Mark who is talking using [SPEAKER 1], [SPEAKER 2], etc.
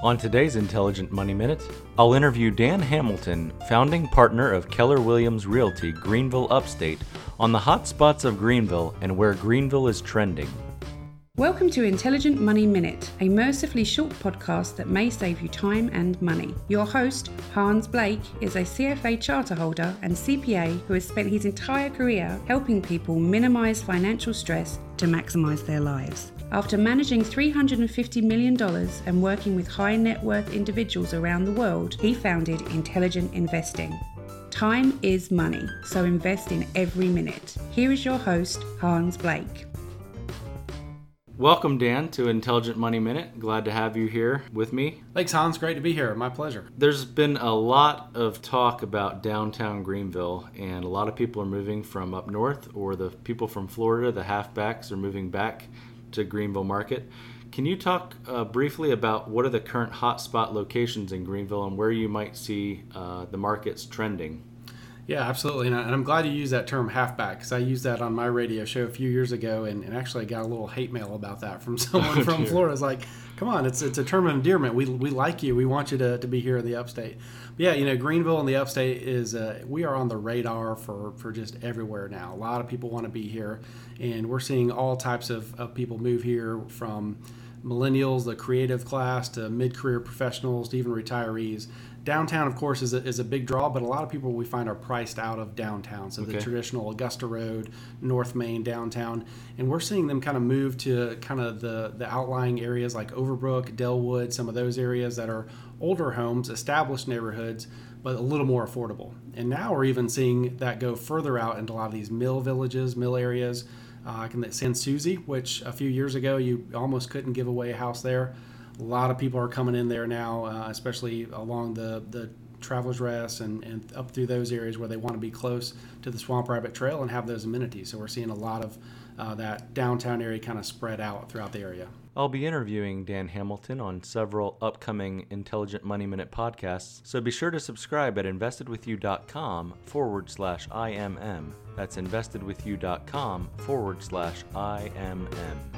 [SPEAKER 1] On today's Intelligent Money Minute, I'll interview Dan Hamilton, founding partner of Keller Williams Realty, Greenville Upstate, on the hot spots of Greenville and where Greenville is trending.
[SPEAKER 2] Welcome to Intelligent Money Minute, a mercifully short podcast that may save you time and money. Your host, Hans Blake, is a CFA charter holder and CPA who has spent his entire career helping people minimize financial stress to maximize their lives. After managing $350 million and working with high net worth individuals around the world, he founded Intelligent Investing. Time is money, so invest in every minute. Here is your host, Hans Blake.
[SPEAKER 1] Welcome, Dan, to Intelligent Money Minute. Glad to have you here with me.
[SPEAKER 3] Thanks, Hans. Great to be here. My pleasure.
[SPEAKER 1] There's been a lot of talk about downtown Greenville, and a lot of people are moving from up north, or the people from Florida, the halfbacks, are moving back to Greenville Market. Can you talk uh, briefly about what are the current hotspot locations in Greenville and where you might see uh, the markets trending?
[SPEAKER 3] Yeah, absolutely. And, I, am glad you used that term halfback because I used that on my radio show a few years ago and, and actually got a little hate mail about that from someone oh, from dear. Florida. It's like, come on, it's, it's a term of endearment. We, we like you. We want you to, to be here in the upstate. But yeah, you know, Greenville and the upstate is, uh, we are on the radar for, for just everywhere now. A lot of people want to be here. And we're seeing all types of, of people move here from millennials, the creative class, to mid career professionals, to even retirees downtown, of course, is a, is a big draw, but a lot of people we find are priced out of downtown. So okay. the traditional Augusta Road, North Main, downtown, and we're seeing them kind of move to kind of the the outlying areas like Overbrook, Dellwood, some of those areas that are older homes, established neighborhoods, but a little more affordable. And now we're even seeing that go further out into a lot of these mill villages, mill areas. Uh, like Sans Souci, which a few years ago you almost couldn't give away a house there a lot of people are coming in there now, uh, especially along the, the Travelers Rest and, and up through those areas where they want to be close to the Swamp Rabbit Trail and have those amenities. So we're seeing a lot of uh, that downtown area kind of spread out throughout the area.
[SPEAKER 1] I'll be interviewing Dan Hamilton on several upcoming Intelligent Money Minute podcasts, so be sure to subscribe at investedwithyou.com forward slash IMM. That's investedwithyou.com forward slash IMM.